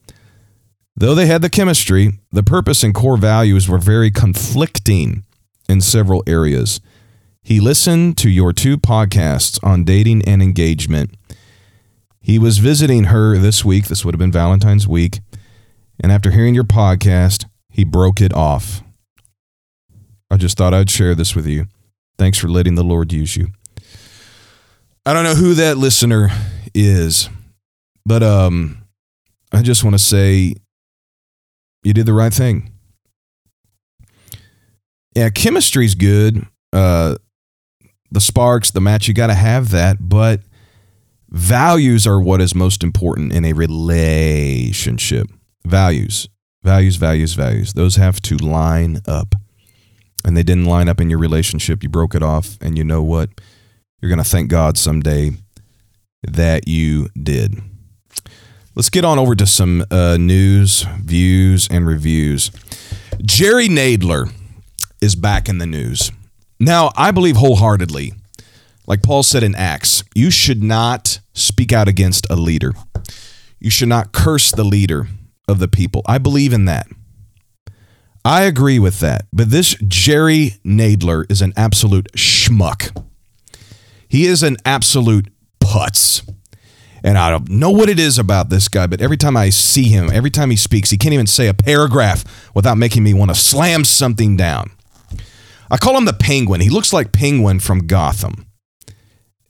Though they had the chemistry, the purpose and core values were very conflicting in several areas. He listened to your two podcasts on dating and engagement. He was visiting her this week. This would have been Valentine's week. And after hearing your podcast, he broke it off. I just thought I'd share this with you. Thanks for letting the Lord use you. I don't know who that listener is, but um, I just want to say you did the right thing. Yeah, chemistry's good. Uh, the sparks, the match, you got to have that, but values are what is most important in a relationship. Values, values, values, values. Those have to line up. And they didn't line up in your relationship. You broke it off. And you know what? You're going to thank God someday that you did. Let's get on over to some uh, news, views, and reviews. Jerry Nadler is back in the news. Now, I believe wholeheartedly, like Paul said in Acts, you should not speak out against a leader. You should not curse the leader of the people. I believe in that. I agree with that. But this Jerry Nadler is an absolute schmuck. He is an absolute putz. And I don't know what it is about this guy, but every time I see him, every time he speaks, he can't even say a paragraph without making me want to slam something down. I call him the Penguin. He looks like Penguin from Gotham.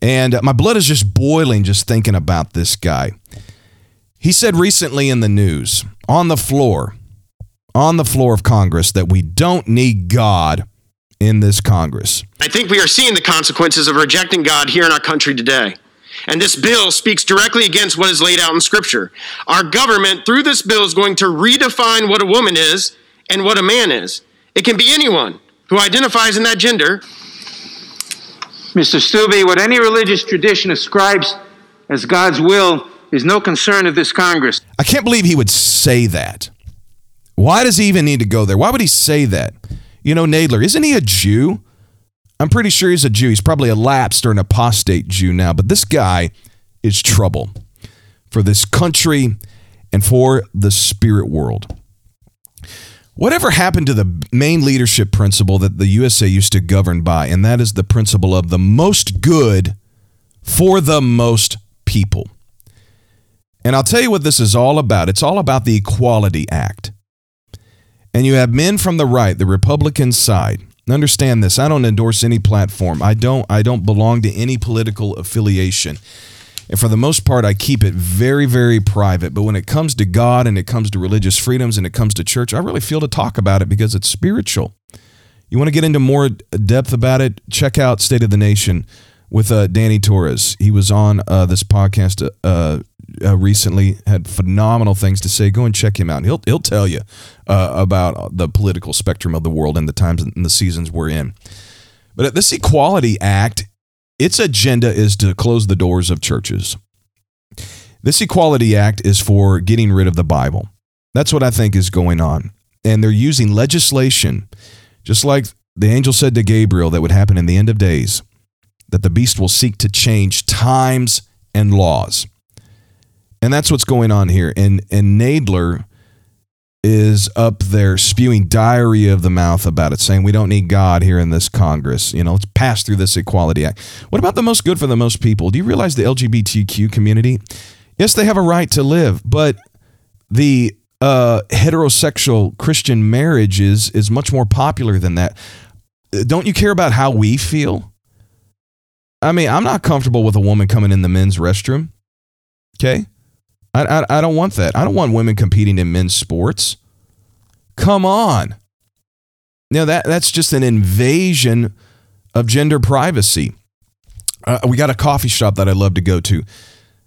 And uh, my blood is just boiling just thinking about this guy. He said recently in the news, on the floor, on the floor of Congress, that we don't need God in this Congress. I think we are seeing the consequences of rejecting God here in our country today. And this bill speaks directly against what is laid out in Scripture. Our government, through this bill, is going to redefine what a woman is and what a man is. It can be anyone who identifies in that gender. Mr. Steube, what any religious tradition ascribes as God's will is no concern of this Congress. I can't believe he would say that. Why does he even need to go there? Why would he say that? You know, Nadler, isn't he a Jew? I'm pretty sure he's a Jew. He's probably a lapsed or an apostate Jew now, but this guy is trouble for this country and for the spirit world. Whatever happened to the main leadership principle that the USA used to govern by, and that is the principle of the most good for the most people. And I'll tell you what this is all about. It's all about the Equality Act. And you have men from the right, the Republican side. Understand this. I don't endorse any platform. I don't I don't belong to any political affiliation. And for the most part, I keep it very, very private. But when it comes to God and it comes to religious freedoms and it comes to church, I really feel to talk about it because it's spiritual. You want to get into more depth about it? Check out State of the Nation with uh, Danny Torres. He was on uh, this podcast uh, uh, recently, had phenomenal things to say. Go and check him out. He'll he'll tell you uh, about the political spectrum of the world and the times and the seasons we're in. But this Equality Act, its agenda is to close the doors of churches. This Equality Act is for getting rid of the Bible. That's what I think is going on. And they're using legislation, just like the angel said to Gabriel that would happen in the end of days, that the beast will seek to change times and laws. And that's what's going on here. And and Nadler is up there spewing diarrhea of the mouth about it, saying we don't need God here in this Congress. You know, let's pass through this Equality Act. What about the most good for the most people? Do you realize the LGBTQ community? Yes, they have a right to live, but the uh, heterosexual Christian marriage is is much more popular than that. Don't you care about how we feel? I mean, I'm not comfortable with a woman coming in the men's restroom. Okay, I, I I don't want that. I don't want women competing in men's sports. Come on. Now that that's just an invasion of gender privacy. Uh, we got a coffee shop that I love to go to.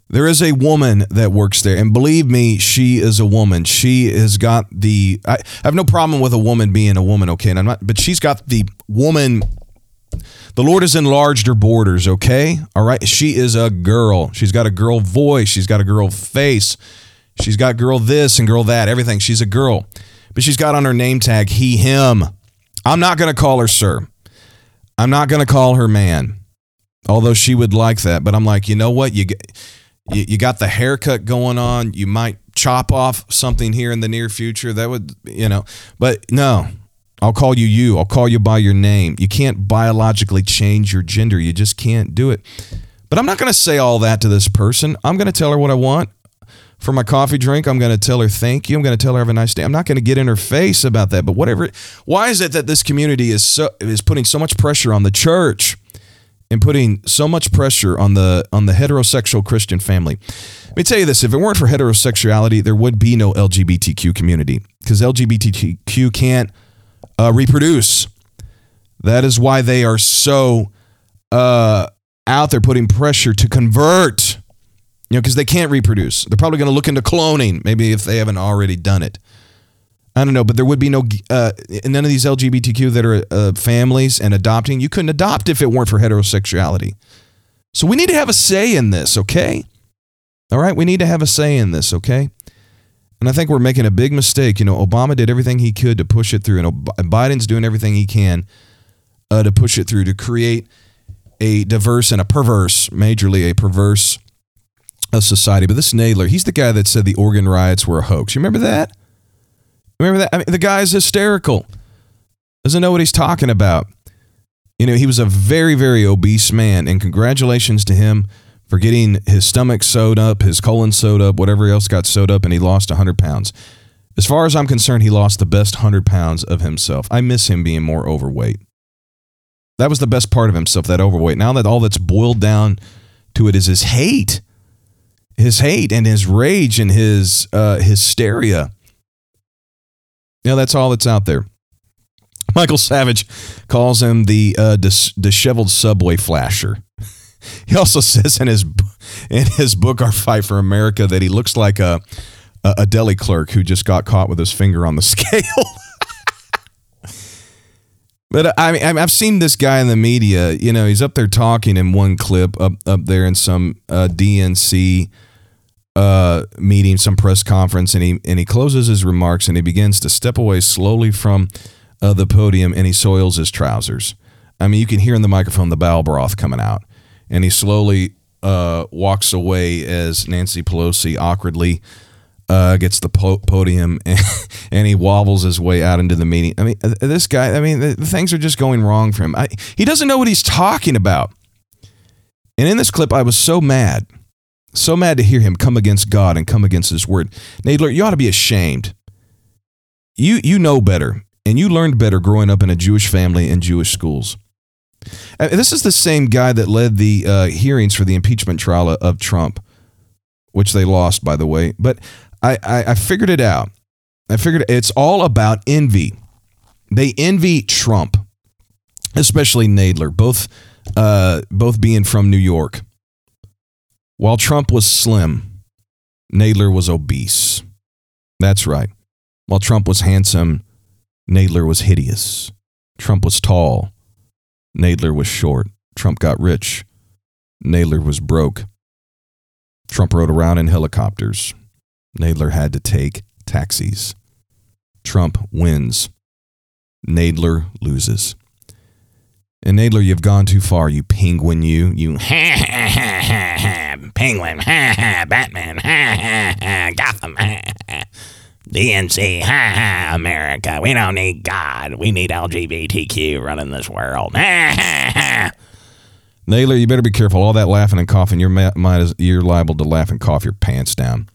There is a woman that works there, and believe me, she is a woman. She has got the. I, I have no problem with a woman being a woman, okay, and I'm not. But she's got the woman. The Lord has enlarged her borders, okay, all right. She is a girl. She's got a girl voice. She's got a girl face. She's got girl this and girl that. Everything. She's a girl, but she's got on her name tag he him. I'm not going to call her sir. I'm not going to call her man although she would like that. But I'm like, you know what? You you, you got the haircut going on. You might chop off something here in the near future. That would, you know, but no, I'll call you you. I'll call you by your name. You can't biologically change your gender. You just can't do it. But I'm not going to say all that to this person. I'm going to tell her what I want for my coffee drink. I'm going to tell her thank you. I'm going to tell her have a nice day. I'm not going to get in her face about that. But whatever. Why is it that this community is so is putting so much pressure on the church? and putting so much pressure on the on the heterosexual Christian family. Let me tell you this: if it weren't for heterosexuality, there would be no LGBTQ community because LGBTQ can't uh, reproduce. That is why they are so uh, out there putting pressure to convert. You know, because they can't reproduce. They're probably going to look into cloning, maybe if they haven't already done it. I don't know, but there would be no uh, none of these LGBTQ that are uh, families and adopting. You couldn't adopt if it weren't for heterosexuality. So we need to have a say in this, okay? All right, we need to have a say in this, okay? And I think we're making a big mistake. You know, Obama did everything he could to push it through, and Biden's doing everything he can uh, to push it through to create a diverse and a perverse, majorly a perverse uh, society. But this Nadler, he's the guy that said the Oregon riots were a hoax. You remember that? Remember that? I mean, the guy's hysterical. Doesn't know what he's talking about. You know, he was a very, very obese man, and congratulations to him for getting his stomach sewed up, his colon sewed up, whatever else got sewed up, and he lost 100 pounds. As far as I'm concerned, he lost the best 100 pounds of himself. I miss him being more overweight. That was the best part of himself, that overweight. Now that all that's boiled down to it is his hate, his hate and his rage and his uh, hysteria. You know, that's all that's out there. Michael Savage calls him the uh, dis- disheveled subway flasher. He also says in his in his book Our Fight for America that he looks like a a a deli clerk who just got caught with his finger on the scale. but uh, I mean, I've seen this guy in the media. You know, he's up there talking in one clip up up there in some uh, DNC uh, meeting, some press conference, and he and he closes his remarks and he begins to step away slowly from uh, the podium and he soils his trousers. I mean, you can hear in the microphone the bowel broth coming out, and he slowly uh, walks away as Nancy Pelosi awkwardly uh, gets the po- podium and, and he wobbles his way out into the meeting. I mean, uh, this guy. I mean, the, the things are just going wrong for him. I, he doesn't know what he's talking about. And in this clip, I was so mad. So mad to hear him come against God and come against his word. Nadler, you ought to be ashamed. You you know better, and you learned better growing up in a Jewish family and Jewish schools. Uh, This is the same guy that led the uh, hearings for the impeachment trial of Trump, which they lost, by the way. But I, I, I figured it out. I figured it's all about envy. They envy Trump, especially Nadler, both uh, both being from New York. While Trump was slim, Nadler was obese. That's right. While Trump was handsome, Nadler was hideous. Trump was tall. Nadler was short. Trump got rich. Nadler was broke. Trump rode around in helicopters. Nadler had to take taxis. Trump wins. Nadler loses. And Nadler, you've gone too far, you penguin, you. You. Penguin, Batman, Gotham, DNC, ha ha, America. We don't need God. We need LGBTQ running this world. Nadler, you better be careful. All that laughing and coughing, you're, ma- you're liable to laugh and cough your pants down.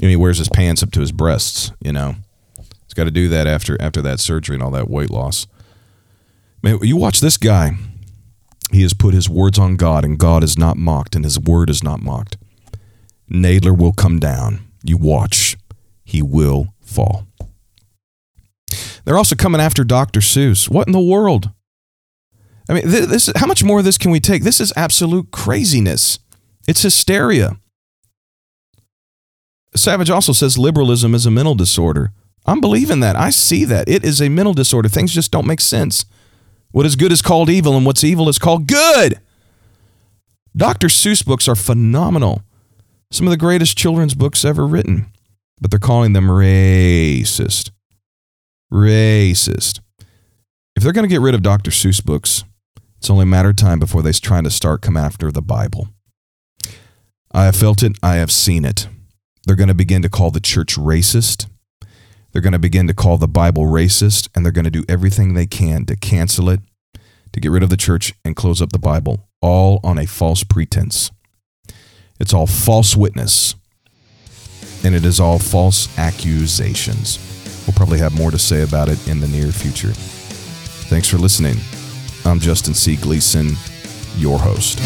And he wears his pants up to his breasts, you know. He's got to do that after after that surgery and all that weight loss. Man, you watch this guy. He has put his words on God, and God is not mocked, and his word is not mocked. Nadler will come down. You watch. He will fall. They're also coming after Dr. Seuss. What in the world? I mean, th- this how much more of this can we take? This is absolute craziness. It's hysteria. Savage also says liberalism is a mental disorder. I'm believing that. I see that. It is a mental disorder. Things just don't make sense. What is good is called evil, and what's evil is called good. Dr. Seuss books are phenomenal. Some of the greatest children's books ever written, but they're calling them racist. Racist. If they're going to get rid of Dr. Seuss books, it's only a matter of time before they're trying to start come after the Bible. I have felt it. I have seen it. They're going to begin to call the church racist. They're going to begin to call the Bible racist, and they're going to do everything they can to cancel it, to get rid of the church and close up the Bible, all on a false pretense. It's all false witness, and it is all false accusations. We'll probably have more to say about it in the near future. Thanks for listening. I'm Justin C. Gleason, your host.